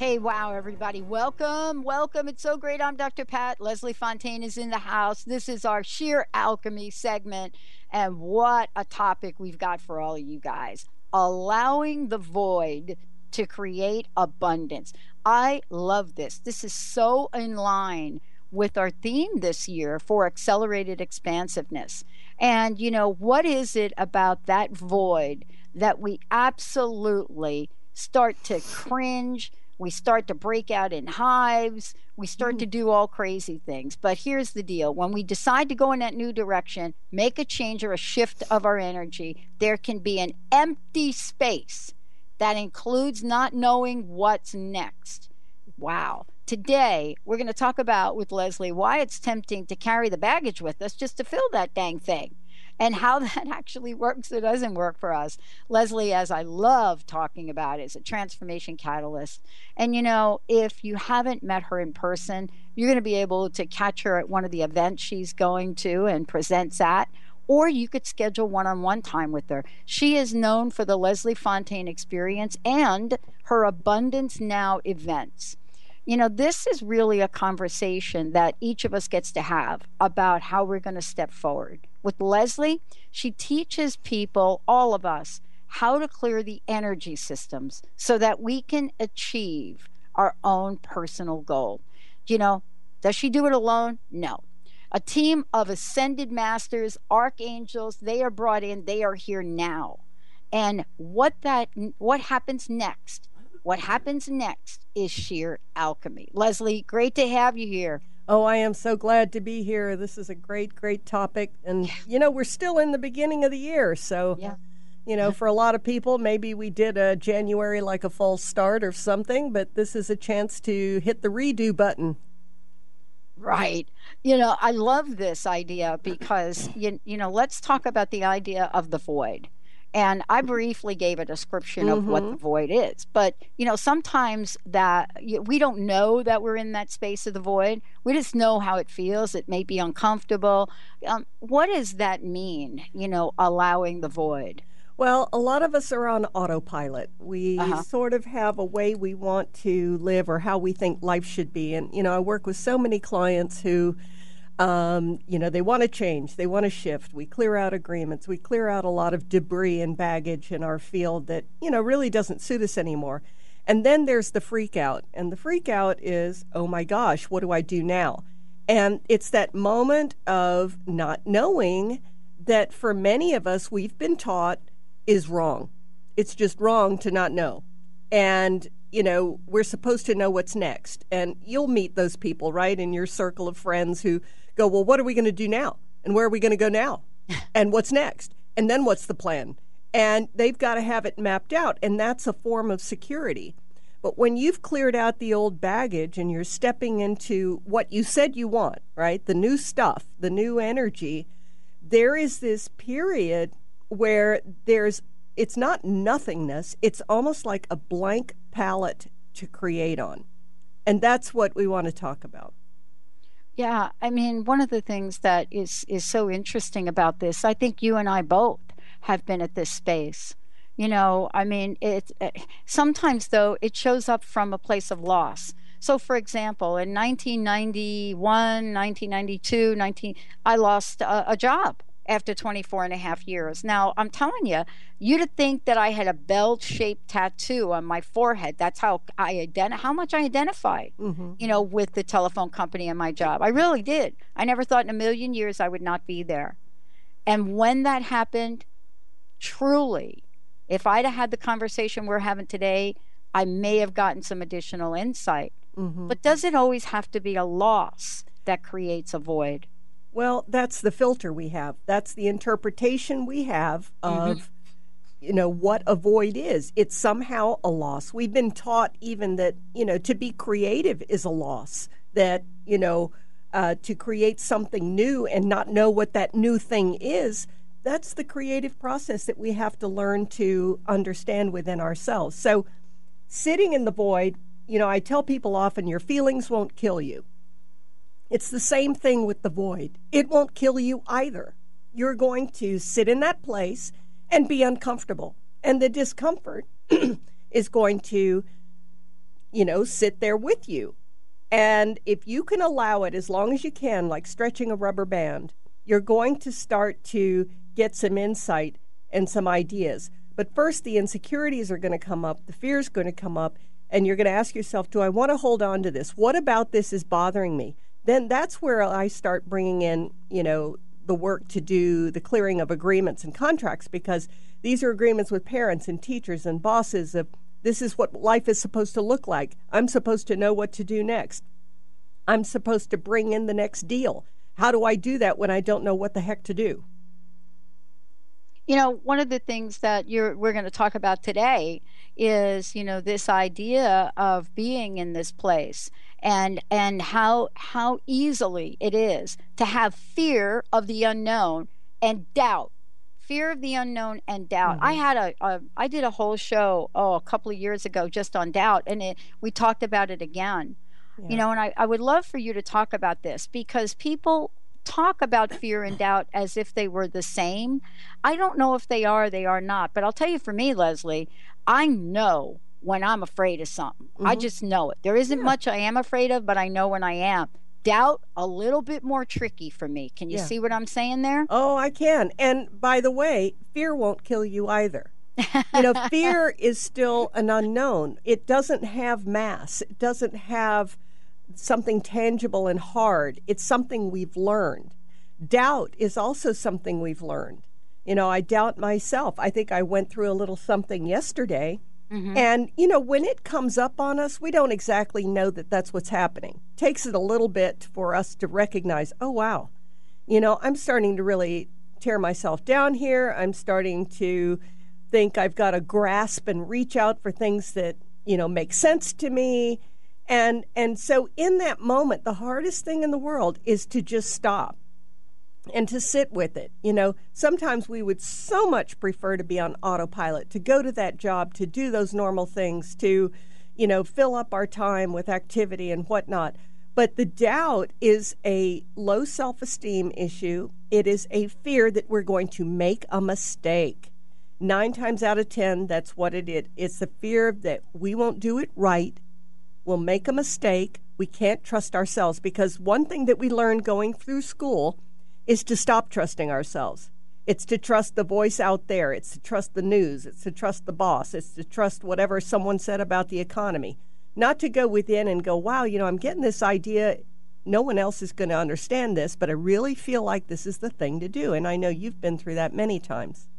Hey, wow, everybody. Welcome, welcome. It's so great. I'm Dr. Pat. Leslie Fonteyne is in the house. This is our sheer alchemy segment. And what a topic we've got for all of you guys allowing the void to create abundance. I love this. This is so in line with our theme this year for accelerated expansiveness. And, you know, what is it about that void that we absolutely start to cringe? We start to break out in hives. We start mm. to do all crazy things. But here's the deal when we decide to go in that new direction, make a change or a shift of our energy, there can be an empty space that includes not knowing what's next. Wow. Today, we're going to talk about with Leslie why it's tempting to carry the baggage with us just to fill that dang thing and how that actually works or doesn't work for us. Leslie, as I love talking about, is a transformation catalyst. And you know, if you haven't met her in person, you're going to be able to catch her at one of the events she's going to and presents at or you could schedule one on one time with her. She is known for the Leslie Fonteyne experience and her Abundance Now events. You know, this is really a conversation that each of us gets to have about how we're going to step forward. With Leslie, she teaches people, all of us, how to clear the energy systems so that we can achieve our own personal goal. You know, does she do it alone? No. A team of ascended masters, archangels, they are brought in, they are here now. And what that what happens next? What happens next is sheer alchemy. Leslie, great to have you here. Oh, I am so glad to be here. This is a great, great topic. And, you know, we're still in the beginning of the year. So, yeah. you know, for a lot of people, maybe we did a January like a false start or something, but this is a chance to hit the redo button. Right. You know, I love this idea because, you, you know, let's talk about the idea of the void. And I briefly gave a description mm-hmm. of what the mm-hmm. void is. But, you know, sometimes that we don't know that we're in that space of the void. We just know how it feels. It may be uncomfortable. Um, what does that mean, you know, allowing the void? Well, a lot of us are on autopilot. We uh-huh. sort of have a way we want to live or how we think life should be. And, you know, I work with so many clients who, um, you know, they want to change, they want to shift. We clear out agreements, we clear out a lot of debris and baggage in our field that, you know, really doesn't suit us anymore. And then there's the freak out. And the freak out is, oh my gosh, what do I do now? And it's that moment of not knowing that for many of us, we've been taught is wrong. It's just wrong to not know. And you know, we're supposed to know what's next. And you'll meet those people, right, in your circle of friends who go, well, what are we going to do now? And where are we going to go now? and what's next? And then what's the plan? And they've got to have it mapped out. And that's a form of security. But when you've cleared out the old baggage and you're stepping into what you said you want, right? The new stuff, the new energy, there is this period where there's it's not nothingness, it's almost like a blank palette to create on. And that's what we want to talk about. Yeah, I mean, one of the things that is is so interesting about this, I think you and I both have been at this space. You know, I mean, it, sometimes though it shows up from a place of loss. So, for example, in 1991, 1992, 19, I lost a, a job after 24 and a half years. Now, I'm telling you, you'd think that I had a bell-shaped tattoo on my forehead. That's how I ident- how much I identified, mm-hmm. you know, with the telephone company and my job. I really did. I never thought in a million years I would not be there. And when that happened, truly, if I'd have had the conversation we're having today, I may have gotten some additional insight. Mm-hmm. But does it always have to be a loss that creates a void? Well, that's the filter we have. That's the interpretation we have of, mm-hmm. you know, what a void is. It's somehow a loss. We've been taught even that, you know, to be creative is a loss. That, you know, uh, to create something new and not know what that new thing is, that's the creative process that we have to learn to understand within ourselves. So, sitting in the void, you know, I tell people often your feelings won't kill you. It's the same thing with the void. It won't kill you either. You're going to sit in that place and be uncomfortable. And the discomfort is going to, you know, sit there with you. And if you can allow it as long as you can, like stretching a rubber band, you're going to start to get some insight and some ideas. But first, the insecurities are going to come up, the fear is going to come up, and you're going to ask yourself, do I want to hold on to this? What about this is bothering me? Then that's where I start bringing in, you know, the work to do the clearing of agreements and contracts because these are agreements with parents and teachers and bosses of this is what life is supposed to look like. I'm supposed to know what to do next. I'm supposed to bring in the next deal. How do I do that when I don't know what the heck to do? You know, one of the things that you're we're going to talk about today is, you know, this idea of being in this place and and how how easily it is to have fear of the unknown and doubt fear of the unknown and doubt mm-hmm. i had a, a i did a whole show oh a couple of years ago just on doubt and it, we talked about it again yeah. you know and I, I would love for you to talk about this because people talk about fear and doubt as if they were the same i don't know if they are they are not but i'll tell you for me leslie i know when I'm afraid of something. Mm-hmm. I just know it. There isn't yeah. much I am afraid of, but I know when I am. Doubt a little bit more tricky for me. Can you yeah. see what I'm saying there? Oh, I can. And by the way, fear won't kill you either. you know, fear is still an unknown. It doesn't have mass. It doesn't have something tangible and hard. It's something we've learned. Doubt is also something we've learned. You know, I doubt myself. I think I went through a little something yesterday Mm-hmm. And, you know, when it comes up on us, we don't exactly know that that's what's happening. Takes it a little bit for us to recognize, oh, wow, you know, I'm starting to really tear myself down here. I'm starting to think I've got to grasp and reach out for things that, you know, make sense to me. And, and so in that moment, the hardest thing in the world is to just stop and to sit with it. You know, sometimes we would so much prefer to be on autopilot, to go to that job, to do those normal things, to, you know, fill up our time with activity and whatnot. But the doubt is a low self esteem issue. It is a fear that we're going to make a mistake. Nine times out of ten, that's what it is. It's the fear that we won't do it right, we'll make a mistake, we can't trust ourselves. Because one thing that we learned going through school is to stop trusting ourselves. It's to trust the voice out there. It's to trust the news. It's to trust the boss. It's to trust whatever someone said about the economy. Not to go within and go, wow, you know, I'm getting this idea. No one else is going to understand this, but I really feel like this is the thing to do. And I know you've been through that many times.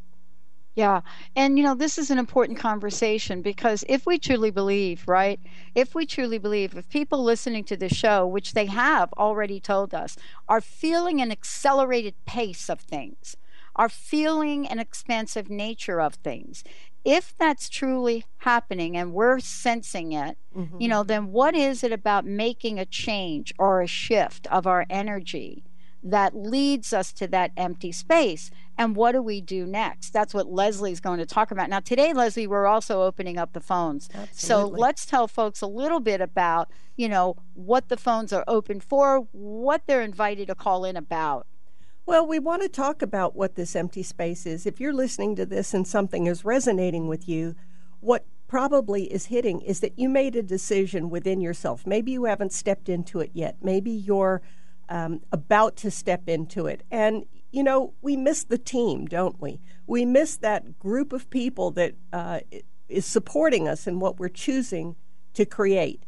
Yeah. And, you know, this is an important conversation because if we truly believe, right? If we truly believe, if people listening to the show, which they have already told us, are feeling an accelerated pace of things, are feeling an expansive nature of things, if that's truly happening and we're sensing it, mm-hmm. you know, then what is it about making a change or a shift of our energy? that leads us to that empty space. And what do we do next? That's what Leslie's going to talk about. Now, today, Leslie, we're also opening up the phones. Absolutely. So let's tell folks a little bit about, you know, what the phones are open for, what they're invited to call in about. Well, we want to talk about what this empty space is. If you're listening to this and something is resonating with you, what probably is hitting is that you made a decision within yourself. Maybe you haven't stepped into it yet. Maybe you're um, about to step into it. And, you know, we miss the team, don't we? We miss that group of people that uh, is supporting us in what we're choosing to create.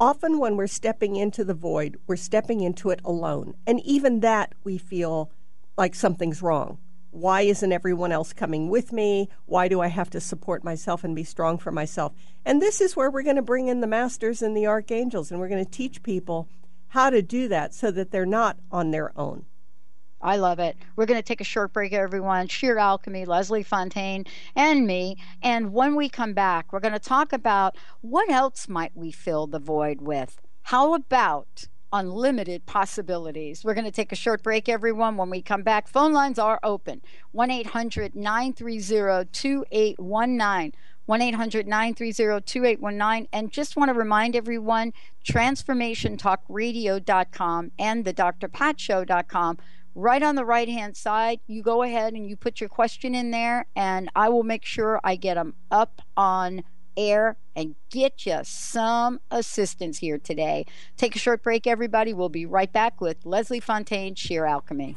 Often, when we're stepping into the void, we're stepping into it alone. And even that, we feel like something's wrong. Why isn't everyone else coming with me? Why do I have to support myself and be strong for myself? And this is where we're going to bring in the masters and the archangels, and we're going to teach people how to do that so that they're not on their own. I love it. We're going to take a short break, everyone. Sheer Alchemy, Leslie Fonteyne, and me. And when we come back, we're going to talk about what else might we fill the void with. How about unlimited possibilities. We're going to take a short break, everyone. When we come back, phone lines are open 1 800 930 2819. 1 800 930 2819. And just want to remind everyone transformationtalkradio.com and the drpatshow.com. Right on the right hand side, you go ahead and you put your question in there, and I will make sure I get them up on air and get you some assistance here today. Take a short break, everybody. We'll be right back with Leslie Fonteyne, Sheer Alchemy.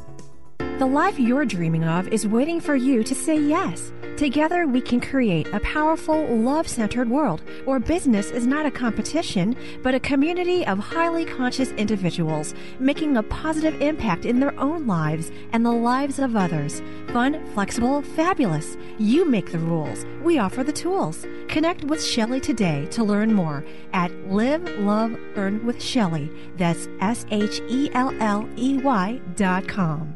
The life you're dreaming of is waiting for you to say yes. Together, we can create a powerful, love centered world where business is not a competition, but a community of highly conscious individuals making a positive impact in their own lives and the lives of others. Fun, flexible, fabulous. You make the rules. We offer the tools. Connect with Shelley today to learn more at Live, Love, Earn with Shelley. That's S H E L L E Y dot com.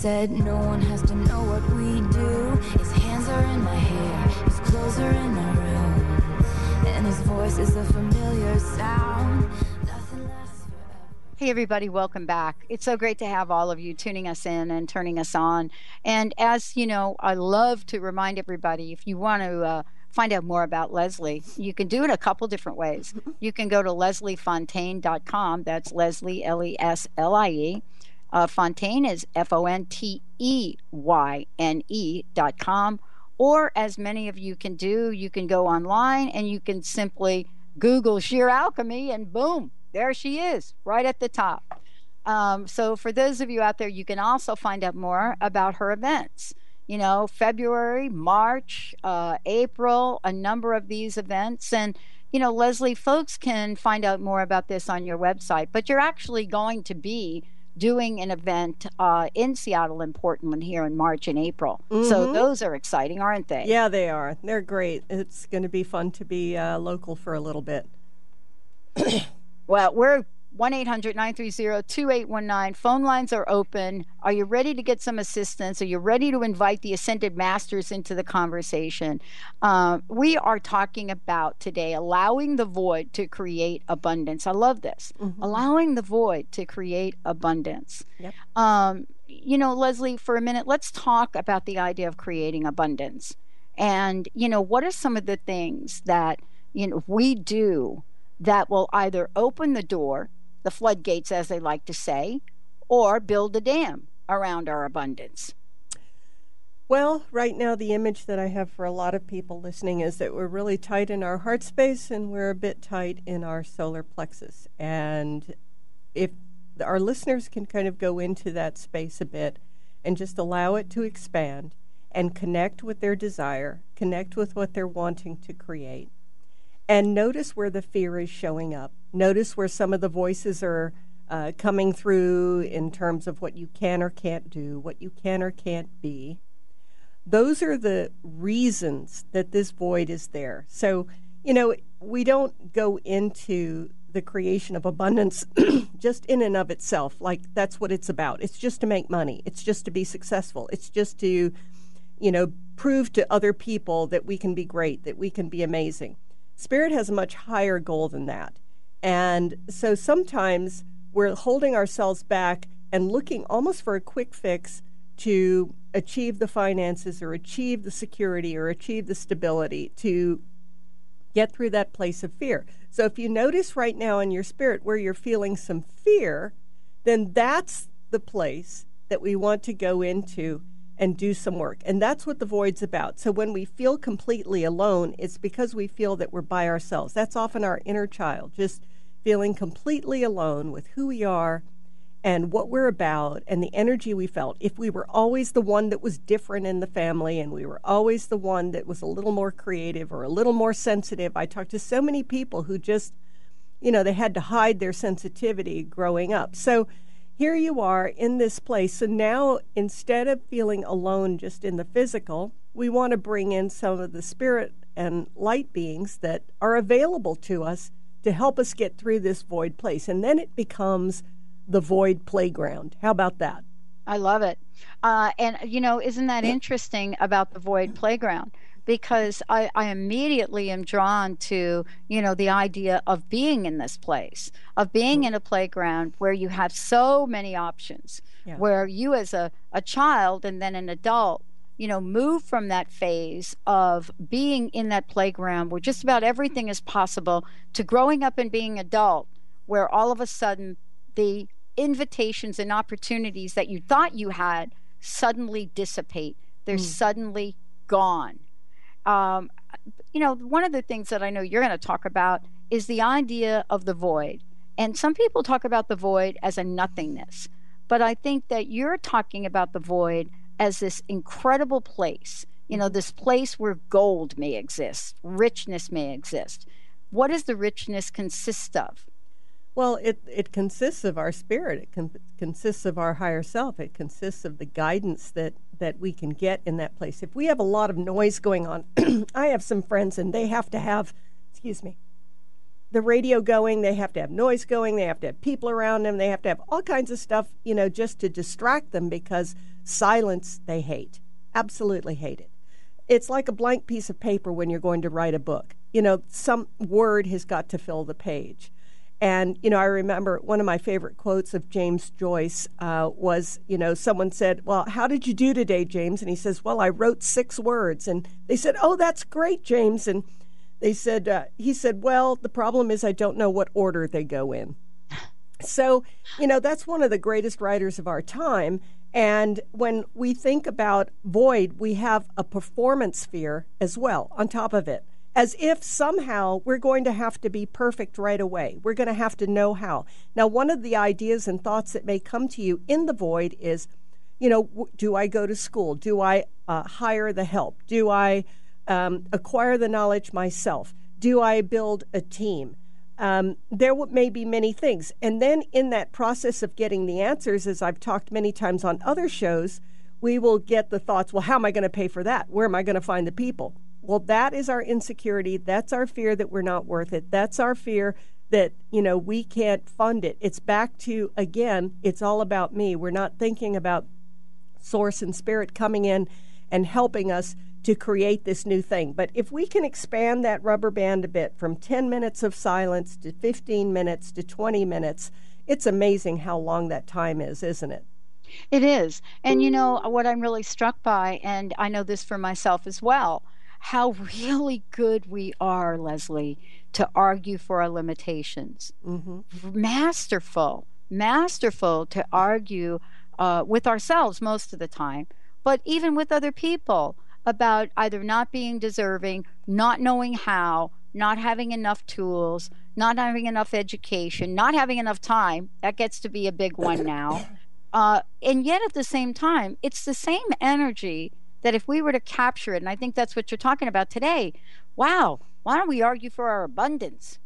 Said no one has to know what we do. His hands are in my hair, his clothes are in my room, and his voice is a familiar sound. Hey, everybody, welcome back. It's so great to have all of you tuning us in and turning us on. And as you know, I love to remind everybody if you want to uh, find out more about Leslie, you can do it a couple different ways. You can go to lesliefonteyne.com. That's Leslie, L E S L I E. Uh, Fontaine is F O N T E Y N E dot com. Or, as many of you can do, you can go online and you can simply Google sheer alchemy and boom, there she is, right at the top. Um, so, for those of you out there, you can also find out more about her events. You know, February, March, uh, April, a number of these events. And, you know, Leslie, folks can find out more about this on your website, but you're actually going to be doing an event uh, in Seattle and Portland here in March and April. Mm-hmm. So those are exciting, aren't they? Yeah, they are. They're great. It's going to be fun to be uh, local for a little bit. well, we're 1 800 930 2819. Phone lines are open. Are you ready to get some assistance? Are you ready to invite the Ascended Masters into the conversation? Uh, we are talking about today allowing the void to create abundance. I love this. Mm-hmm. Allowing the void to create abundance. Yep. Um, you know, Leslie, for a minute, let's talk about the idea of creating abundance. And, you know, what are some of the things that, you know, we do that will either open the door the floodgates, as they like to say, or build a dam around our abundance? Well, right now, the image that I have for a lot of people listening is that we're really tight in our heart space and we're a bit tight in our solar plexus. And if our listeners can kind of go into that space a bit and just allow it to expand and connect with their desire, connect with what they're wanting to create, and notice where the fear is showing up. Notice where some of the voices are uh, coming through in terms of what you can or can't do, what you can or can't be. Those are the reasons that this void is there. So, you know, we don't go into the creation of abundance just in and of itself. Like that's what it's about. It's just to make money. It's just to be successful. It's just to, you know, prove to other people that we can be great, that we can be amazing. Spirit has a much higher goal than that. And so sometimes we're holding ourselves back and looking almost for a quick fix to achieve the finances or achieve the security or achieve the stability to get through that place of fear. So if you notice right now in your spirit where you're feeling some fear, then that's the place that we want to go into and do some work. And that's what the void's about. So when we feel completely alone, it's because we feel that we're by ourselves. That's often our inner child, just feeling completely alone with who we are and what we're about and the energy we felt. If we were always the one that was different in the family and we were always the one that was a little more creative or a little more sensitive, I talked to so many people who just, you know, they had to hide their sensitivity growing up. So here you are in this place. So now instead of feeling alone just in the physical, we want to bring in some of the spirit and light beings that are available to us to help us get through this void place. And then it becomes the void playground. How about that? I love it. Uh, and, you know, isn't that interesting about the void playground? Because I, I immediately am drawn to you know the idea of being in this place of being in a playground where you have so many options yeah. where you as a, a child and then an adult you know move from that phase of being in that playground where just about everything is possible to growing up and being adult where all of a sudden the invitations and opportunities that you thought you had suddenly dissipate they're mm. suddenly gone um, you know, one of the things that I know you're going to talk about is the idea of the void. And some people talk about the void as a nothingness. But I think that you're talking about the void as this incredible place, you know, this place where gold may exist, richness may exist. What does the richness consist of? Well, it, it consists of our spirit. It con- consists of our higher self. It consists of the guidance that that we can get in that place. If we have a lot of noise going on, I have some friends and they have to have, excuse me, the radio going, they have to have noise going, they have to have people around them, they have to have all kinds of stuff, you know, just to distract them because silence they hate. Absolutely hate it. It's like a blank piece of paper when you're going to write a book. You know, some word has got to fill the page. And, you know, I remember one of my favorite quotes of James Joyce uh, was, you know, someone said, Well, how did you do today, James? And he says, Well, I wrote six words. And they said, Oh, that's great, James. And they said, uh, He said, Well, the problem is I don't know what order they go in. So, you know, that's one of the greatest writers of our time. And when we think about void, we have a performance sphere as well on top of it. As if somehow we're going to have to be perfect right away. We're going to have to know how. Now, one of the ideas and thoughts that may come to you in the void is, you know, do I go to school? Do I uh, hire the help? Do I um, acquire the knowledge myself? Do I build a team? Um, there may be many things. And then in that process of getting the answers, as I've talked many times on other shows, we will get the thoughts, well, how am I going to pay for that? Where am I going to find the people? Well, that is our insecurity. That's our fear that we're not worth it. That's our fear that, you know, we can't fund it. It's back to, again, it's all about me. We're not thinking about source and spirit coming in and helping us to create this new thing. But if we can expand that rubber band a bit from 10 minutes of silence to 15 minutes to 20 minutes, it's amazing how long that time is, isn't it? It is. And you know, what I'm really struck by, and I know this for myself as well, how really good we are, Leslie, to argue for our limitations. Mm-hmm. Masterful, masterful to argue uh, with ourselves most of the time, but even with other people about either not being deserving, not knowing how, not having enough tools, not having enough education, not having enough time. That gets to be a big one now. Uh, and yet at the same time, it's the same energy that if we were to capture it, and I think that's what you're talking about today, wow, why don't we argue for our abundance?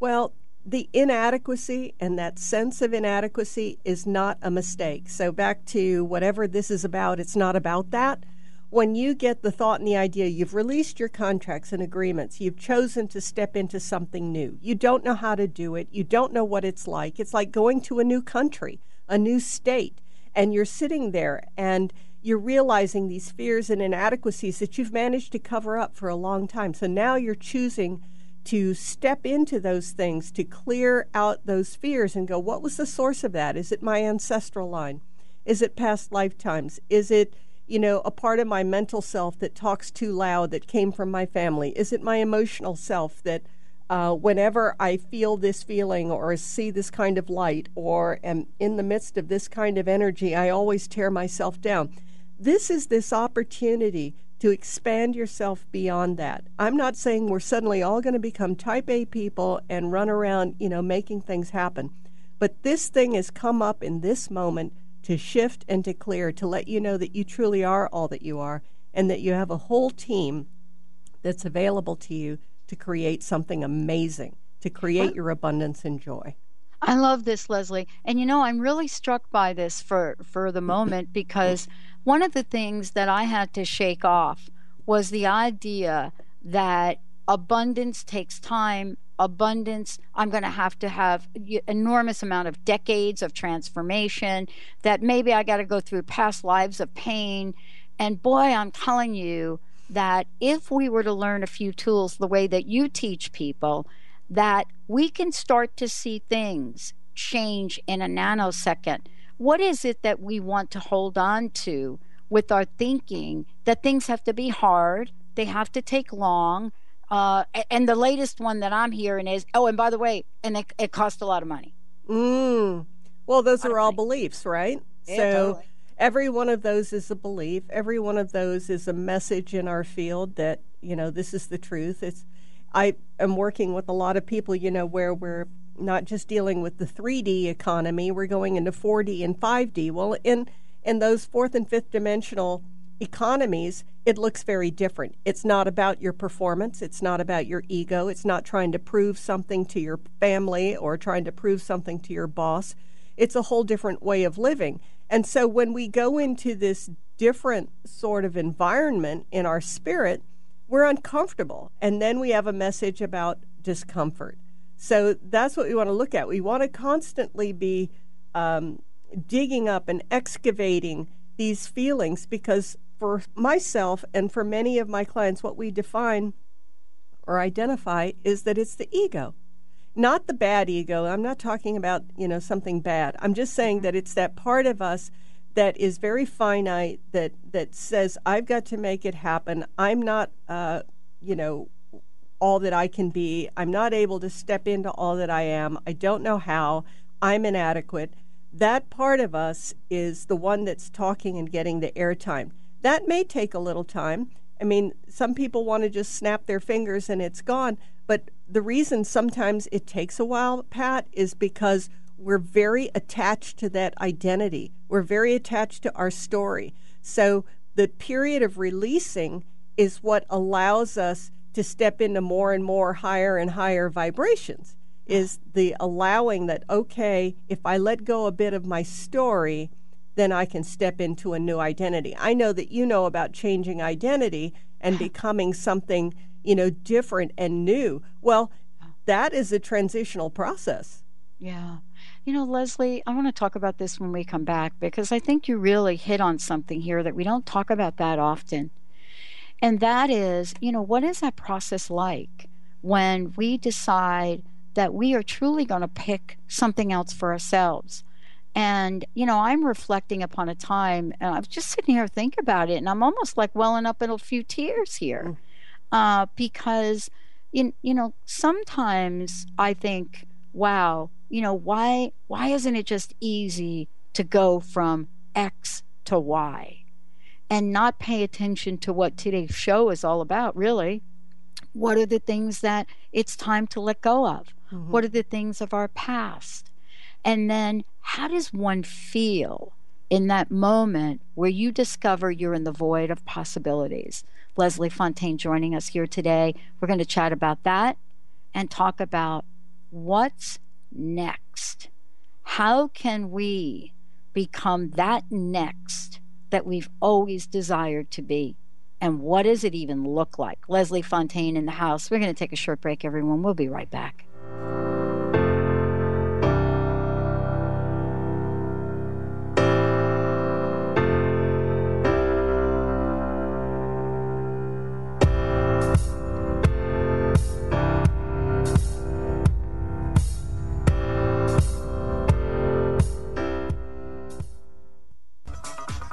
Well, the inadequacy and that sense of inadequacy is not a mistake. So, back to whatever this is about, it's not about that when you get the thought and the idea, you've released your contracts and agreements, you've chosen to step into something new. You don't know how to do it, you don't know what it's like. It's like going to a new country, a new state, and you're sitting there and you're realizing these fears and inadequacies that you've managed to cover up for a long time. So now you're choosing to step into those things, to clear out those fears and go, what was the source of that? Is it my ancestral line? Is it past lifetimes? Is it you know, a part of my mental self that talks too loud that came from my family? Is it my emotional self that uh, whenever I feel this feeling or see this kind of light or am in the midst of this kind of energy, I always tear myself down? This is this opportunity to expand yourself beyond that. I'm not saying we're suddenly all going to become type A people and run around, you know, making things happen. But this thing has come up in this moment to shift and to clear, to let you know that you truly are all that you are, and that you have a whole team that's available to you to create something amazing, to create your abundance and joy. I love this, Leslie. And you know, I'm really struck by this for, for the moment because one of the things that I had to shake off was the idea that abundance takes time abundance i'm going to have to have enormous amount of decades of transformation that maybe i got to go through past lives of pain and boy i'm telling you that if we were to learn a few tools the way that you teach people that we can start to see things change in a nanosecond what is it that we want to hold on to with our thinking that things have to be hard they have to take long uh, and the latest one that I'm hearing is, oh, and by the way, and it, it costs a lot of money. Mm. Well, those are all beliefs, right? Yeah, so totally. Every one of those is a belief. Every one of those is a message in our field that you know this is the truth. It's I am working with a lot of people, you know, where we're not just dealing with the 3D economy, we're going into 4D and 5D. Well, in in those fourth and fifth dimensional economies, it looks very different. It's not about your performance, it's not about your ego, it's not trying to prove something to your family or trying to prove something to your boss. It's a whole different way of living. And so when we go into this different sort of environment in our spirit, we're uncomfortable. And then we have a message about discomfort. So that's what we want to look at. We want to constantly be um, digging up and excavating these feelings because for myself and for many of my clients, what we define or identify is that it's the ego, not the bad ego. I'm not talking about you know something bad. I'm just saying that it's that part of us that is very finite that that says I've got to make it happen. I'm not uh, you know all that I can be. I'm not able to step into all that I am. I don't know how. I'm inadequate. That part of us is the one that's talking and getting the airtime. That may take a little time. I mean, some people want to just snap their fingers and it's gone. But the reason sometimes it takes a while, Pat, is because we're very attached to that identity. We're very attached to our story. So the period of releasing is what allows us to step into more and more higher and higher vibrations. Is the allowing that, okay, if I let go a bit of my story, then I can step into a new identity. I know that you know about changing identity and becoming something, you know, different and new. Well, that is a transitional process. Yeah. You know, Leslie, I want to talk about this when we come back because I think you really hit on something here that we don't talk about that often. And that is, you know, what is that process like when we decide that we are truly going to pick something else for ourselves? And, you know, I'm reflecting upon a time, and I'm just sitting here thinking about it, and I'm almost like welling up in a few tears here. Mm. Uh, because, you, you know, sometimes I think, wow, you know, why why isn't it just easy to go from X to Y and not pay attention to what today's show is all about, really? What are the things that it's time to let go of? Mm-hmm. What are the things of our past? And then how does one feel in that moment where you discover you're in the void of possibilities? Leslie Fonteyne joining us here today. We're going to chat about that and talk about what's next? How can we become that next that we've always desired to be? And what does it even look like? Leslie Fonteyne in the house. We're going to take a short break, everyone. We'll be right back.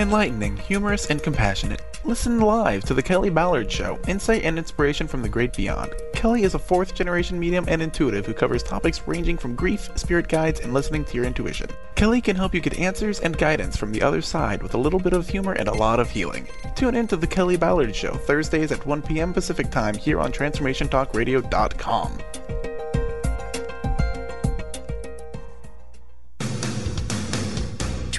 Enlightening, humorous, and compassionate. Listen live to The Kelly Ballard Show, insight and inspiration from the great beyond. Kelly is a fourth generation medium and intuitive who covers topics ranging from grief, spirit guides, and listening to your intuition. Kelly can help you get answers and guidance from the other side with a little bit of humor and a lot of healing. Tune in to The Kelly Ballard Show, Thursdays at 1 p.m. Pacific Time here on TransformationTalkRadio.com.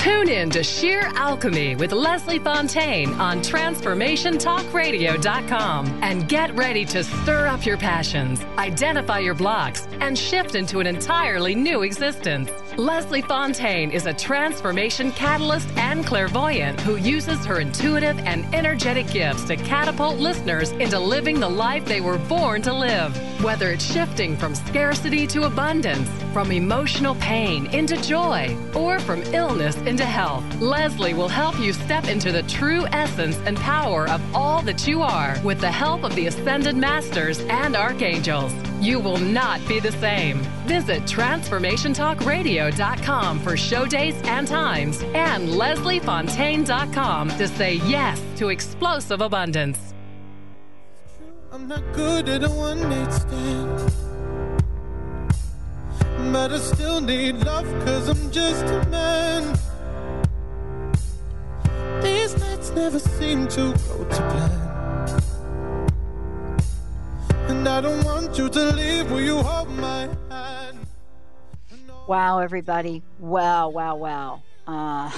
Tune in to Sheer Alchemy with Leslie Fonteyne on TransformationTalkRadio.com and get ready to stir up your passions, identify your blocks, and shift into an entirely new existence. Leslie Fonteyne is a transformation catalyst and clairvoyant who uses her intuitive and energetic gifts to catapult listeners into living the life they were born to live. Whether it's shifting from scarcity to abundance, from emotional pain into joy, or from illness into health, Leslie will help you step into the true essence and power of all that you are with the help of the Ascended Masters and Archangels. You will not be the same. Visit TransformationTalkRadio.com for show dates and times and LeslieFonteyne.com to say yes to explosive abundance. I'm not good at a one night stand. But I still need love cause I'm just a man. Never seem to go to plan. And I don't want you to leave. Will you hold my hand? Wow, everybody. Wow, wow, wow. Uh,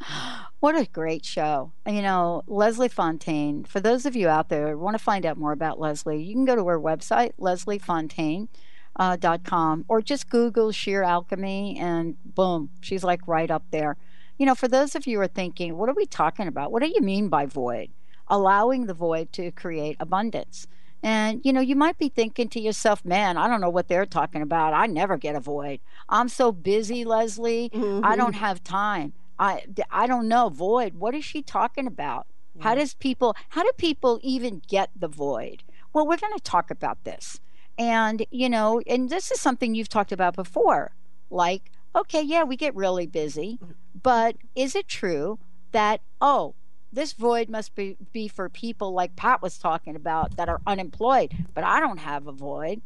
what a great show. You know, Leslie Fonteyne, for those of you out there who want to find out more about Leslie, you can go to her website, lesliefonteyne.com, uh, or just Google sheer alchemy and boom, she's like right up there. You know, for those of you who are thinking, what are we talking about? What do you mean by void? Allowing the void to create abundance. And, you know, you might be thinking to yourself, man, I don't know what they're talking about. I never get a void. I'm so busy, Leslie. Mm-hmm. I don't have time. I, I don't know. Void. What is she talking about? Yeah. How does people, how do people even get the void? Well, we're going to talk about this. And, you know, and this is something you've talked about before. Like, okay, yeah, we get really busy, mm-hmm. But is it true that, oh, this void must be, be for people like Pat was talking about that are unemployed, but I don't have a void.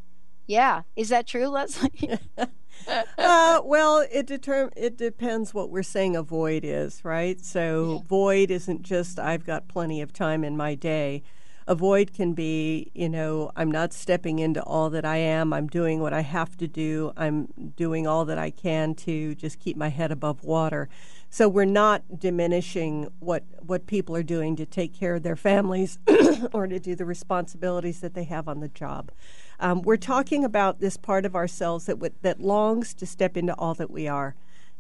Yeah, is that true, Leslie? uh, well, it determ- it depends what we're saying a void is, right? So yeah. void isn't just I've got plenty of time in my day. A void can be, you know, I'm not stepping into all that I am. I'm doing what I have to do. I'm doing all that I can to just keep my head above water. So we're not diminishing what what people are doing to take care of their families or to do the responsibilities that they have on the job. Um, we're talking about this part of ourselves that w- that longs to step into all that we are,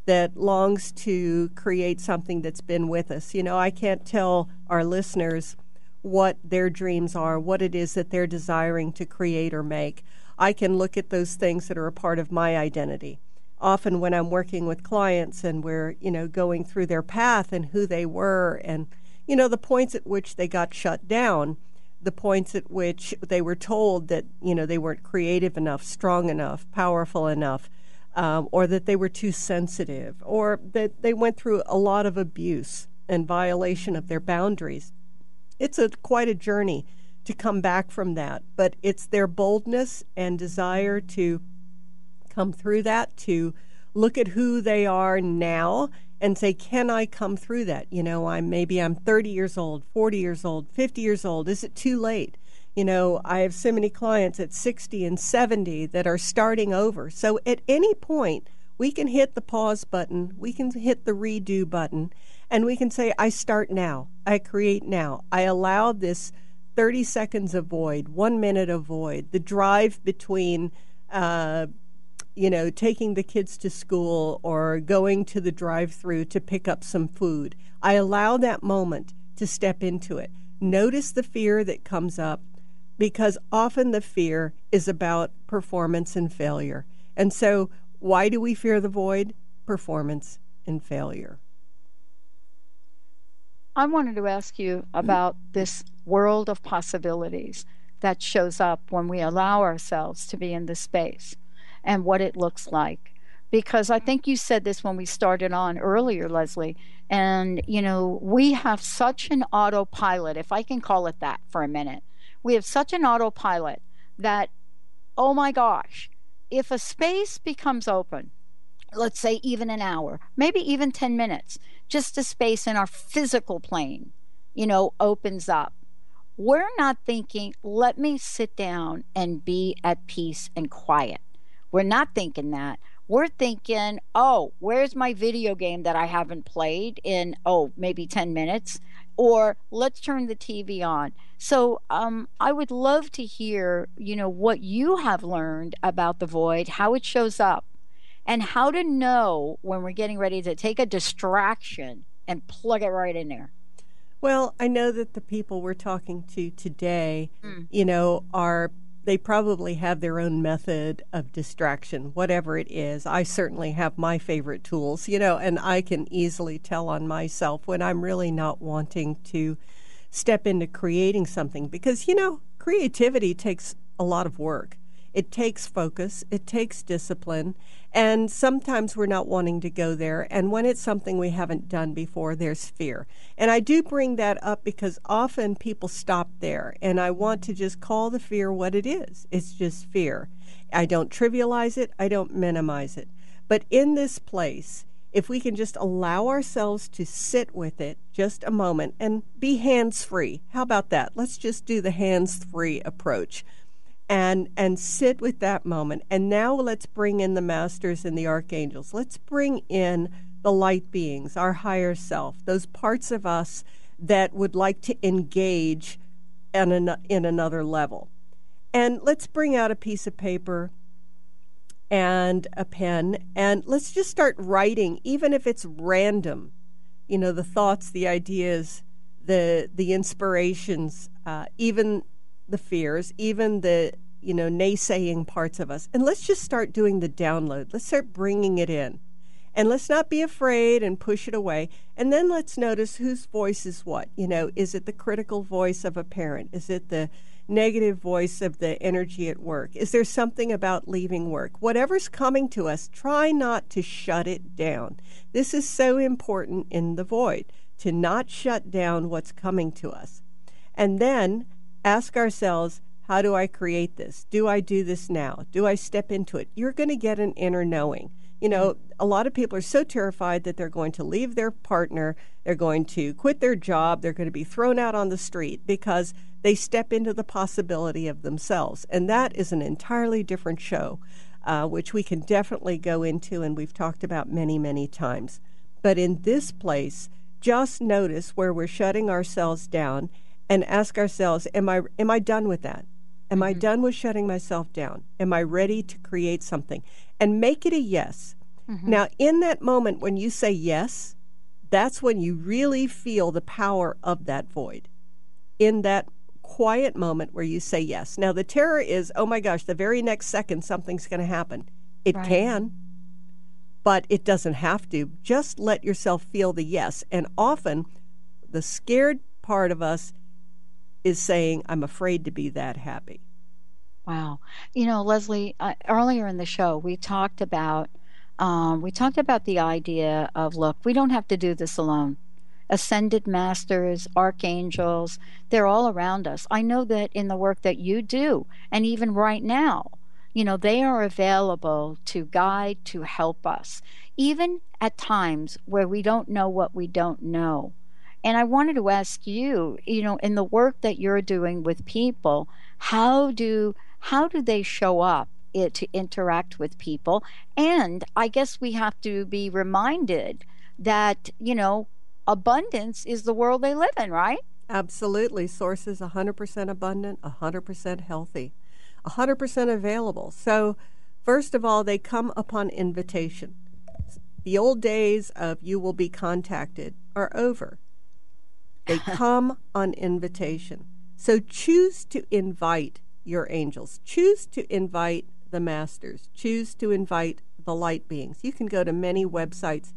that longs to create something that's been with us. You know, I can't tell our listeners what their dreams are, what it is that they're desiring to create or make. I can look at those things that are a part of my identity often when I'm working with clients and we're, you know, going through their path and who they were and, you know, the points at which they got shut down, the points at which they were told that, you know, they weren't creative enough, strong enough, powerful enough, um, or that they were too sensitive, or that they went through a lot of abuse and violation of their boundaries. It's a quite a journey to come back from that, but it's their boldness and desire to come through that, to look at who they are now and say, can I come through that? You know, I'm maybe I'm 30 years old, 40 years old, 50 years old. Is it too late? You know, I have so many clients at 60 and 70 that are starting over. So at any point, we can hit the pause button, we can hit the redo button, and we can say, I start now, I create now. I allow this 30 seconds of void, one minute of void, the drive between uh, you know, taking the kids to school or going to the drive through to pick up some food. I allow that moment to step into it. Notice the fear that comes up because often the fear is about performance and failure. And so, why do we fear the void? Performance and failure. I wanted to ask you about this world of possibilities that shows up when we allow ourselves to be in this space and what it looks like. Because I think you said this when we started on earlier, Leslie. And, you know, we have such an autopilot, if I can call it that for a minute. We have such an autopilot that, oh my gosh, if a space becomes open, let's say even an hour, maybe even 10 minutes, just a space in our physical plane, you know, opens up. We're not thinking, let me sit down and be at peace and quiet. We're not thinking that. We're thinking, oh, where's my video game that I haven't played in, oh, maybe 10 minutes? Or let's turn the TV on. So um, I would love to hear, you know, what you have learned about the void, how it shows up, and how to know when we're getting ready to take a distraction and plug it right in there. Well, I know that the people we're talking to today, mm. you know, are they probably have their own method of distraction, whatever it is. I certainly have my favorite tools, you know, and I can easily tell on myself when I'm really not wanting to step into creating something because, you know, creativity takes a lot of work. It takes focus, it takes discipline, and sometimes we're not wanting to go there. And when it's something we haven't done before, there's fear. And I do bring that up because often people stop there, and I want to just call the fear what it is it's just fear. I don't trivialize it, I don't minimize it. But in this place, if we can just allow ourselves to sit with it just a moment and be hands free. How about that? Let's just do the hands free approach and and sit with that moment. And now let's bring in the masters and the archangels. Let's bring in the light beings, our higher self, those parts of us that would like to engage in, an, in another level. And let's bring out a piece of paper and a pen and let's just start writing even if it's random you know the thoughts the ideas the the inspirations uh, even the fears even the you know naysaying parts of us and let's just start doing the download let's start bringing it in and let's not be afraid and push it away and then let's notice whose voice is what you know is it the critical voice of a parent is it the negative voice of the energy at work? Is there something about leaving work? Whatever's coming to us, try not to shut it down. This is so important in the void to not shut down what's coming to us. And then ask ourselves, how do I create this? Do I do this now? Do I step into it? You're going to get an inner knowing. You know, a lot of people are so terrified that they're going to leave their partner, they're going to quit their job, they're going to be thrown out on the street because they step into the possibility of themselves. And that is an entirely different show, uh, which we can definitely go into and we've talked about many, many times. But in this place, just notice where we're shutting ourselves down and ask ourselves, am I, am I done with that? Am mm-hmm. I done with shutting myself down? Am I ready to create something? And make it a yes. Mm-hmm. Now, in that moment when you say yes, that's when you really feel the power of that void. In that quiet moment where you say yes. Now, the terror is, oh my gosh, the very next second something's going to happen. It right. can, but it doesn't have to. Just let yourself feel the yes. And often, the scared part of us is saying, I'm afraid to be that happy. Wow. You know, Leslie, uh, earlier in the show, we talked about. Um, we talked about the idea of look, we don't have to do this alone ascended masters, archangels, they're all around us. I know that in the work that you do, and even right now, you know, they are available to guide, to help us, even at times where we don't know what we don't know. And I wanted to ask you, you know, in the work that you're doing with people, how do how do they show up it, to interact with people? And I guess we have to be reminded that, you know, abundance is the world they live in, right? Absolutely. Source is 100% abundant, 100% healthy, 100% available. So, first of all, they come upon invitation. The old days of you will be contacted are over. They come on invitation. So, choose to invite your angels, choose to invite the masters, choose to invite the light beings. You can go to many websites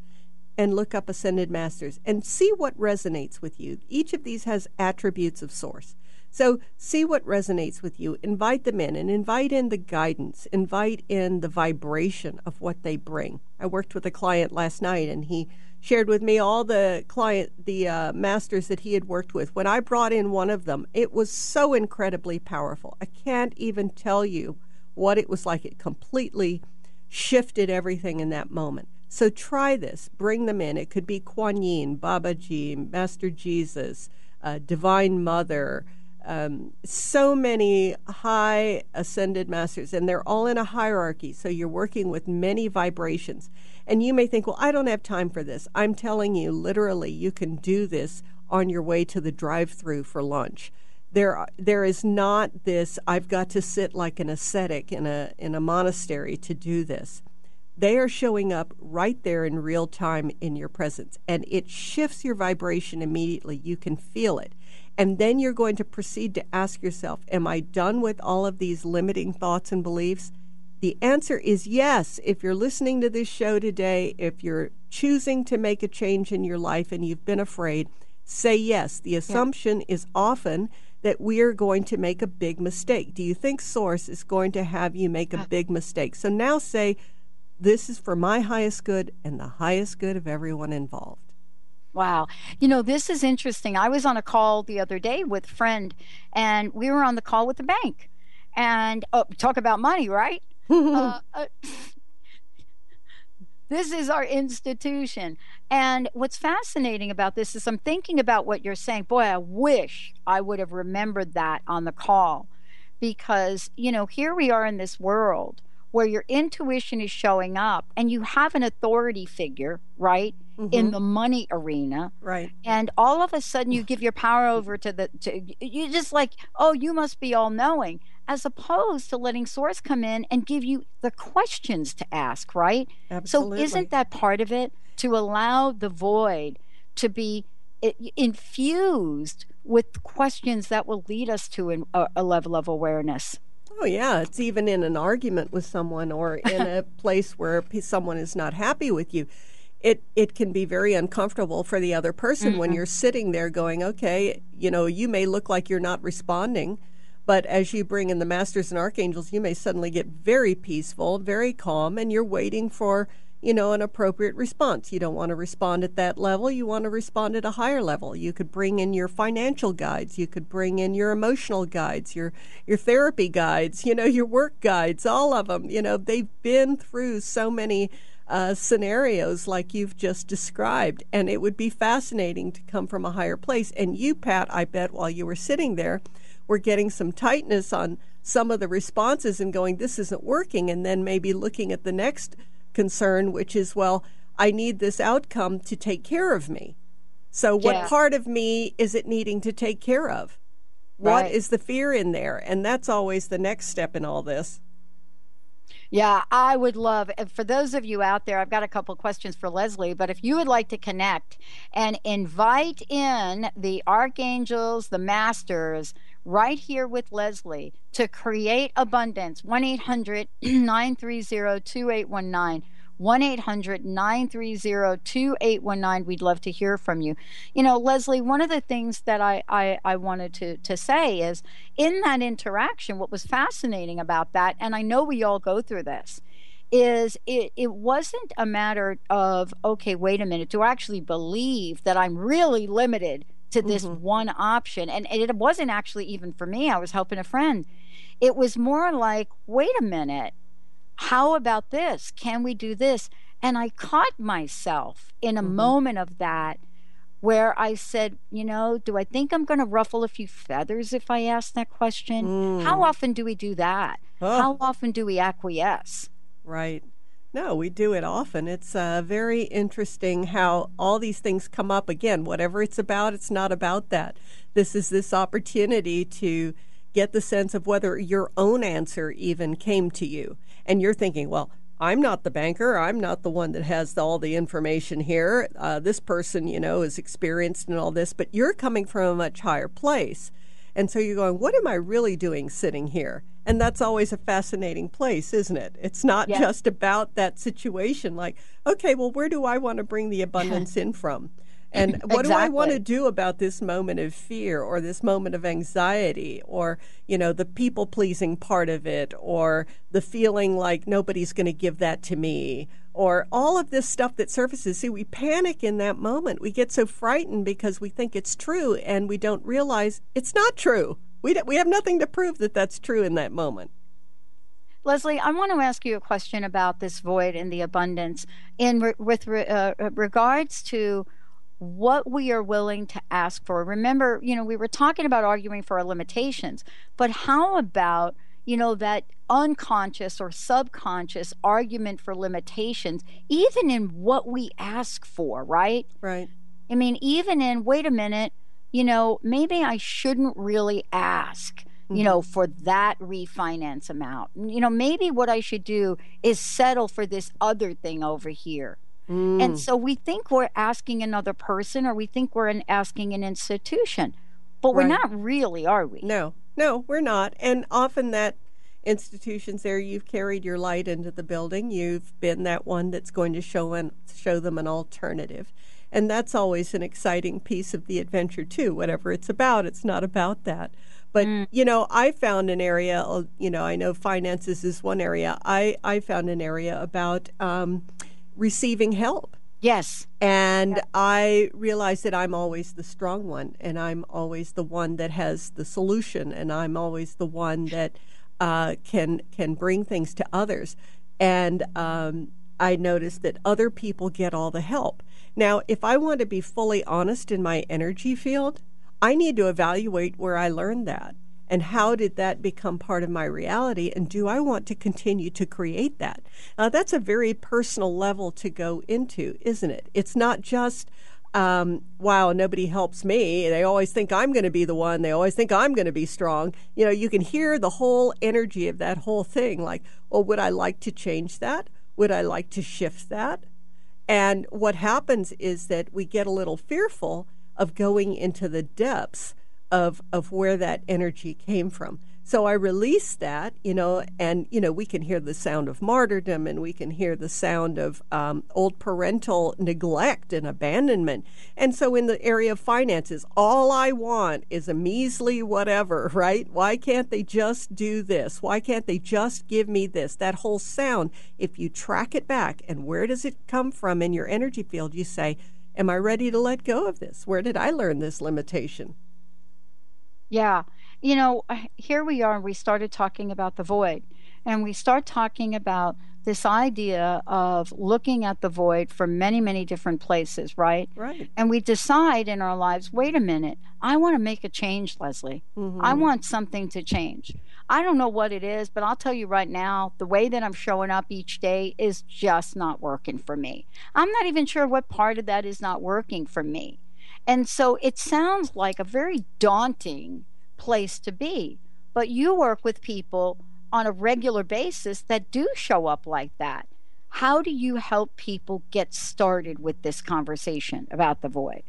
and look up Ascended Masters and see what resonates with you. Each of these has attributes of Source. So see what resonates with you. Invite them in and invite in the guidance, invite in the vibration of what they bring. I worked with a client last night and he shared with me all the client the uh, masters that he had worked with. When I brought in one of them, it was so incredibly powerful. I can't even tell you what it was like. It completely shifted everything in that moment. So try this. Bring them in. It could be Kuan Yin, Babaji, Master Jesus, uh, Divine Mother, um, so many high ascended masters, and they're all in a hierarchy. So you're working with many vibrations. And you may think, well, I don't have time for this. I'm telling you, literally, you can do this on your way to the drive through for lunch. There, there is not this, I've got to sit like an ascetic in a, in a monastery to do this they are showing up right there in real time in your presence and it shifts your vibration immediately you can feel it and then you're going to proceed to ask yourself am i done with all of these limiting thoughts and beliefs the answer is yes if you're listening to this show today if you're choosing to make a change in your life and you've been afraid say yes the assumption yeah. is often that we are going to make a big mistake? Do you think Source is going to have you make a uh. big mistake? So now say, this is for my highest good and the highest good of everyone involved. Wow. You know, this is interesting. I was on a call the other day with a friend, and we were on the call with the bank. And oh, talk about money, right? uh, uh, this is our institution. And what's fascinating about this is I'm thinking about what you're saying. Boy, I wish I would have remembered that on the call because, you know, here we are in this world where your intuition is showing up and you have an authority figure, right? Mm-hmm. In the money arena. Right. And all of a sudden you give your power over to the to you just like, oh, you must be all knowing, as opposed to letting source come in and give you the questions to ask, right? Absolutely. So isn't that part of it? To allow the void to be infused with questions that will lead us to a, a level of awareness. Oh, yeah. It's even in an argument with someone or in a place where someone is not happy with you. It, it can be very uncomfortable for the other person mm-hmm. when you're sitting there going, okay, you know, you may look like you're not responding, but as you bring in the masters and archangels, you may suddenly get very peaceful, very calm, and you're waiting for you know, an appropriate response. You don't want to respond at that level. You want to respond at a higher level. You could bring in your financial guides. You could bring in your emotional guides, your your therapy guides. You know, your work guides. All of them. You know, they've been through so many uh, scenarios like you've just described, and it would be fascinating to come from a higher place. And you, Pat, I bet, while you were sitting there, were getting some tightness on some of the responses and going, "This isn't working," and then maybe looking at the next concern, which is, well, I need this outcome to take care of me. So, what yeah. part of me is it needing to take care of? Right. What is the fear in there? And that's always the next step in all this. Yeah, I would love, for those of you out there, I've got a couple questions for Leslie, but if you would like to connect and invite in the archangels, the masters, right here with Leslie to create abundance. 1 800 930 2819. 1 800 930 2819. We'd love to hear from you. You know, Leslie, one of the things that I, I, I, wanted to, to say is in that interaction, what was fascinating about that, and I know we all go through this, is it, it wasn't a matter of, okay, wait a minute, do I actually believe that I'm really limited to this mm-hmm. one option. And, and it wasn't actually even for me, I was helping a friend. It was more like, wait a minute, how about this? Can we do this? And I caught myself in a mm-hmm. moment of that where I said, you know, do I think I'm going to ruffle a few feathers if I ask that question? Mm. How often do we do that? Oh. How often do we acquiesce? Right. No, we do it often. It's uh, very interesting how all these things come up again. Whatever it's about, it's not about that. This is this opportunity to get the sense of whether your own answer even came to you. And you're thinking, well, I'm not the banker. I'm not the one that has all the information here. Uh, this person, you know, is experienced in all this, but you're coming from a much higher place. And so you're going, what am I really doing sitting here? And that's always a fascinating place, isn't it? It's not yes. just about that situation like, okay, well, where do I want to bring the abundance in from? And what exactly. do I want to do about this moment of fear or this moment of anxiety or, you know, the people pleasing part of it or the feeling like nobody's going to give that to me or all of this stuff that surfaces. See, we panic in that moment. We get so frightened because we think it's true and we don't realize it's not true. We, we have nothing to prove that that's true in that moment. Leslie, I want to ask you a question about this void and the abundance in re- with re- uh, regards to what we are willing to ask for. Remember, you know, we were talking about arguing for our limitations, but how about, you know, that unconscious or subconscious argument for limitations, even in what we ask for, right? Right. I mean, even in, wait a minute, you know, maybe I shouldn't really ask, you know, mm-hmm. for that refinance amount. You know, maybe what I should do is settle for this other thing over here. Mm. And so we think we're asking another person or we think we're an, asking an institution, but we're not really, are we? No, no, we're not. And often that institutions there, you've carried your light into the building. You've been that one that's going to show an, show them an alternative. And that's always an exciting piece of the adventure, too. Whatever it's about, it's not about that. But, mm. you know, I found an area, uh, you know, I know finances is one area. I, I found an area about um, receiving help. Yes. And yeah. I realize that I'm always the strong one, and I'm always the one that has the solution, and I'm always the one that uh, can can bring things to others. And um, I notice that other people get all the help. Now, if I want to be fully honest in my energy field, I need to evaluate where I learned that and how did that become part of my reality and do I want to continue to create that? Now, that's a very personal level to go into, isn't it? It's not just um, wow, nobody helps me. They always think I'm going to be the one. They always think I'm going to be strong. You know, you can hear the whole energy of that whole thing like, well, would I like to change that? Would I like to shift that? And what happens is that we get a little fearful of going into the depths of of where that energy came from. So I release that, you know, and you know we can hear the sound of martyrdom, and we can hear the sound of um, old parental neglect and abandonment. And so in the area of finances, all I want is a measly whatever, right? Why can't they just do this? Why can't they just give me this? That whole sound, if you track it back, and where does it come from in your energy field? You say, Am I ready to let go of this? Where did I learn this limitation? Yeah. You know, here we are, we started talking about the void, and we start talking about this idea of looking at the void from many, many different places, right? Right. And we decide in our lives wait a minute, I want to make a change, Leslie. Mm-hmm. I want something to change. I don't know what it is, but I'll tell you right now, the way that I'm showing up each day is just not working for me. I'm not even sure what part of that is not working for me. And so it sounds like a very daunting place to be. But you work with people on a regular basis that do show up like that. How do you help people get started with this conversation about the void?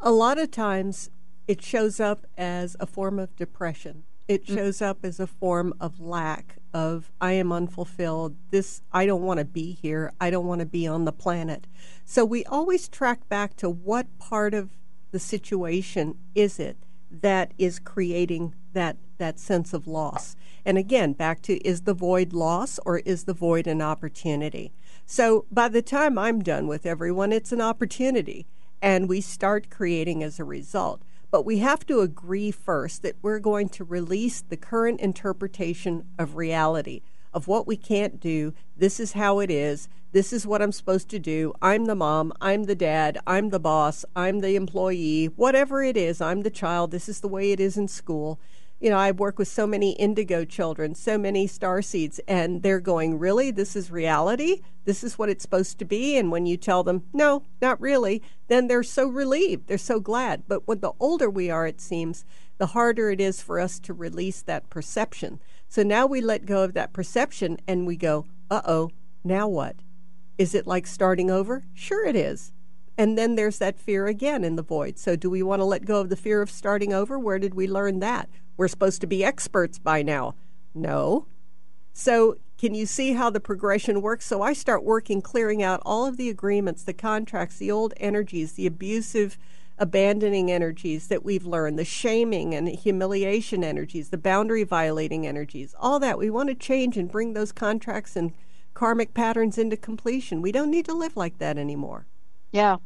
A lot of times it shows up as a form of depression. It mm. shows up as a form of lack of I am unfulfilled. This I don't want to be here. I don't want to be on the planet. So we always track back to what part of the situation is it that is creating that that sense of loss. And again, back to is the void loss or is the void an opportunity? So by the time I'm done with everyone, it's an opportunity and we start creating as a result. But we have to agree first that we're going to release the current interpretation of reality of what we can't do. This is how it is. This is what I'm supposed to do. I'm the mom. I'm the dad. I'm the boss. I'm the employee. Whatever it is, I'm the child. This is the way it is in school. You know, I work with so many indigo children, so many star seeds, and they're going, Really? This is reality? This is what it's supposed to be? And when you tell them, No, not really, then they're so relieved. They're so glad. But when the older we are, it seems, the harder it is for us to release that perception. So now we let go of that perception and we go, uh oh, now what? Is it like starting over? Sure, it is. And then there's that fear again in the void. So, do we want to let go of the fear of starting over? Where did we learn that? We're supposed to be experts by now. No. So, can you see how the progression works? So, I start working, clearing out all of the agreements, the contracts, the old energies, the abusive abandoning energies that we've learned, the shaming and humiliation energies, the boundary violating energies, all that. We want to change and bring those contracts and karmic patterns into completion. We don't need to live like that anymore. Yeah.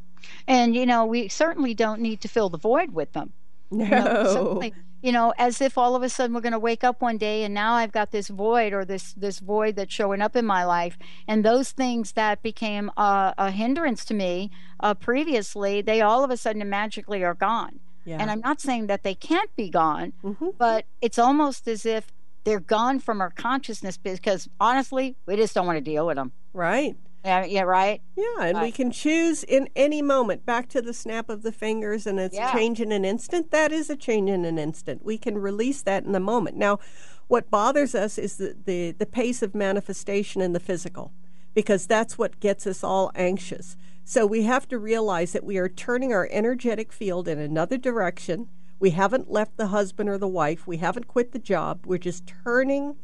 And, you know, we certainly don't need to fill the void with them. No. You know, you know, as if all of a sudden we're going to wake up one day and now I've got this void or this this void that's showing up in my life, and those things that became a, a hindrance to me uh, previously, they all of a sudden magically are gone. Yeah. And I'm not saying that they can't be gone, mm-hmm. but it's almost as if they're gone from our consciousness because honestly, we just don't want to deal with them. Right. Yeah, yeah, right. Yeah, and right. we can choose in any moment back to the snap of the fingers and it's yeah. change in an instant. That is a change in an instant. We can release that in a moment. Now, what bothers us is the, the, the pace of manifestation in the physical because that's what gets us all anxious. So we have to realize that we are turning our energetic field in another direction. We haven't left the husband or the wife. We haven't quit the job. We're just turning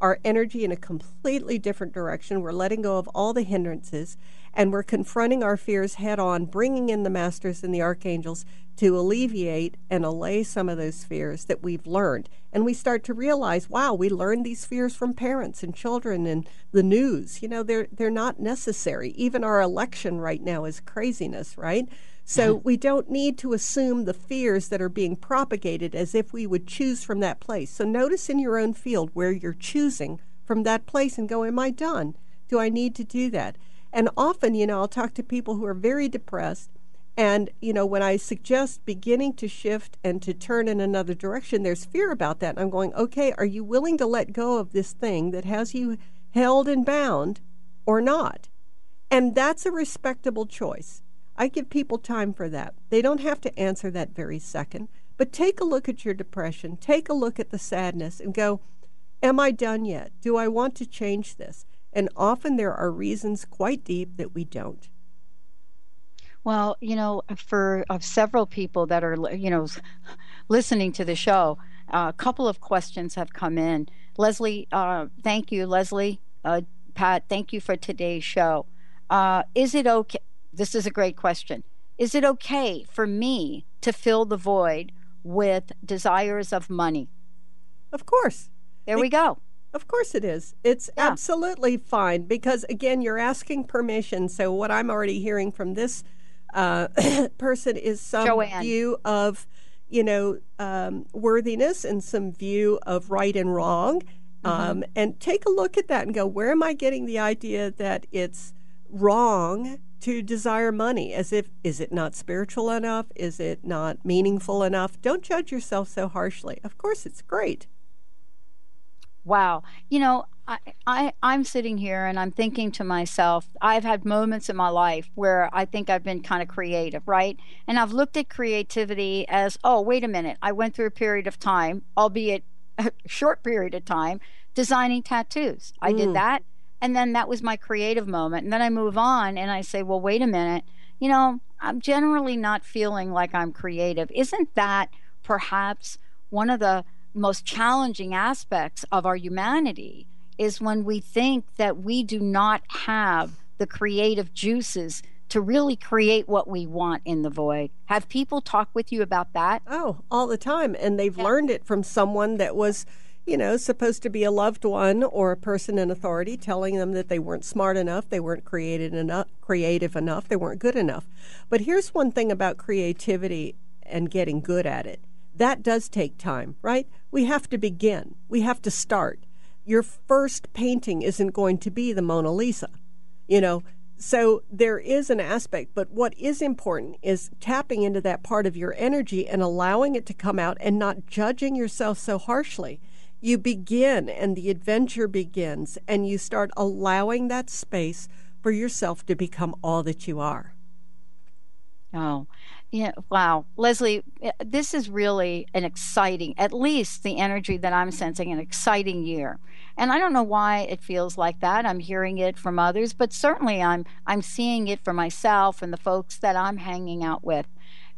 our energy in a completely different direction. We're letting go of all the hindrances and we're confronting our fears head on, bringing in the masters and the archangels to alleviate and allay some of those fears that we've learned. And we start to realize, wow, we learned these fears from parents and children and the news. You know, they're they're not necessary. Even our election right now is craziness, right? So mm-hmm. we don't need to assume the fears that are being propagated as if we would choose from that place. So notice in your own field where you're choosing from that place and go, Am I done? Do I need to do that? And often, you know, I'll talk to people who are very depressed. And, you know, when I suggest beginning to shift and to turn in another direction, there's fear about that. And I'm going, okay, are you willing to let go of this thing that has you held and bound or not? And that's a respectable choice. I give people time for that. They don't have to answer that very second. But take a look at your depression, take a look at the sadness, and go, Am I done yet? Do I want to change this? And often there are reasons quite deep that we don't. Well, you know, for uh, several people that are, you know, listening to the show, a couple of questions have come in. Leslie, uh, thank you, Leslie. Uh, Pat, thank you for today's show. Uh, is it okay? This is a great question. Is it okay for me to fill the void with desires of money? Of course. There we go. Of course it is. It's yeah. absolutely fine because, again, you're asking permission. So, what I'm already hearing from this uh, person is some Joanne. view of, you know, um, worthiness and some view of right and wrong. Mm-hmm. Um, and take a look at that and go, where am I getting the idea that it's wrong to desire money? As if, is it not spiritual enough? Is it not meaningful enough? Don't judge yourself so harshly. Of course, it's great wow you know I, I i'm sitting here and i'm thinking to myself i've had moments in my life where i think i've been kind of creative right and i've looked at creativity as oh wait a minute i went through a period of time albeit a short period of time designing tattoos i mm. did that and then that was my creative moment and then i move on and i say well wait a minute you know i'm generally not feeling like i'm creative isn't that perhaps one of the most challenging aspects of our humanity is when we think that we do not have the creative juices to really create what we want in the void. Have people talk with you about that? Oh, all the time. And they've yeah. learned it from someone that was, you know, supposed to be a loved one or a person in authority telling them that they weren't smart enough, they weren't creative enough, creative enough, they weren't good enough. But here's one thing about creativity and getting good at it that does take time, right? We have to begin, we have to start. Your first painting isn't going to be the Mona Lisa, you know. So there is an aspect, but what is important is tapping into that part of your energy and allowing it to come out and not judging yourself so harshly. You begin and the adventure begins, and you start allowing that space for yourself to become all that you are. Oh, yeah, wow. Leslie, this is really an exciting, at least the energy that I'm sensing, an exciting year. And I don't know why it feels like that. I'm hearing it from others, but certainly I'm I'm seeing it for myself and the folks that I'm hanging out with.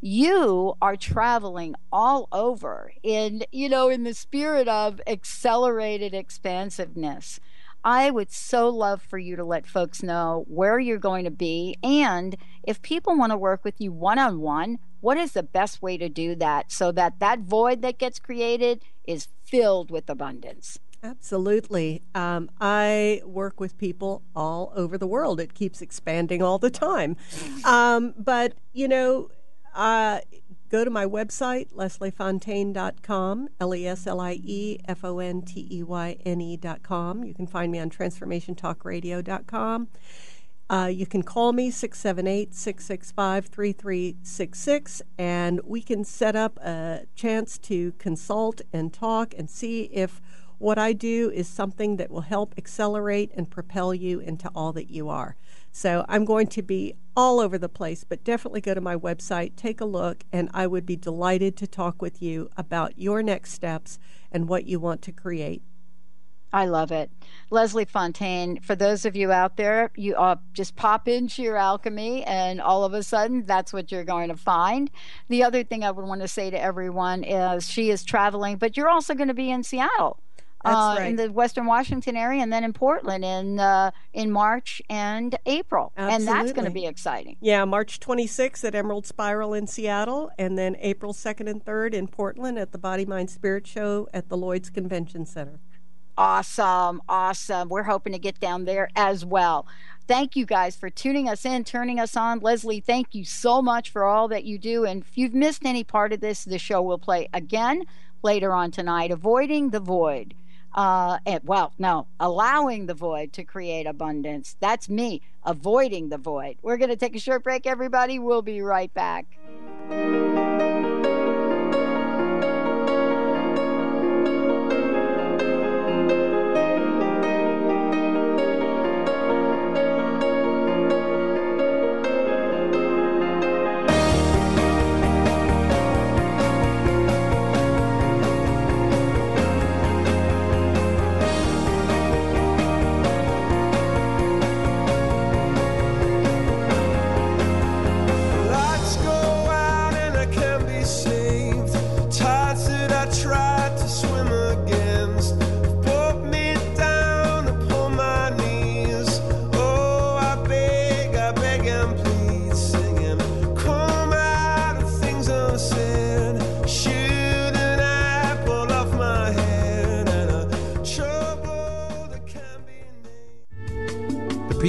You are traveling all over in, you know, in the spirit of accelerated expansiveness. I would so love for you to let folks know where you're going to be. And if people want to work with you one on one, what is the best way to do that so that that void that gets created is filled with abundance? Absolutely. Um, I work with people all over the world. It keeps expanding all the time. Um, but, you know, uh, go to my website, lesliefonteyne.com, L E S L I E F O N T E Y N E.com. You can find me on transformationtalkradio.com. Uh, you can call me 678 665 3366 and we can set up a chance to consult and talk and see if what I do is something that will help accelerate and propel you into all that you are. So I'm going to be all over the place, but definitely go to my website, take a look, and I would be delighted to talk with you about your next steps and what you want to create. I love it. Leslie Fonteyne, for those of you out there, you uh, just pop into your Alchemy, and all of a sudden, that's what you're going to find. The other thing I would want to say to everyone is she is traveling, but you're also going to be in Seattle uh, right. in the Western Washington area, and then in Portland in uh, in March and April, and that's going to be exciting. Yeah, March 26th at Emerald Spiral in Seattle, and then April 2nd and 3rd in Portland at the Body Mind Spirit Show at the Lloyd's Convention Center. Awesome, awesome. We're hoping to get down there as well. Thank you guys for tuning us in, turning us on. Leslie, thank you so much for all that you do. And if you've missed any part of this, the show will play again later on tonight. Avoiding the void. Uh, and, well, no, allowing the void to create abundance. That's me, avoiding the void. We're going to take a short break, everybody. We'll be right back.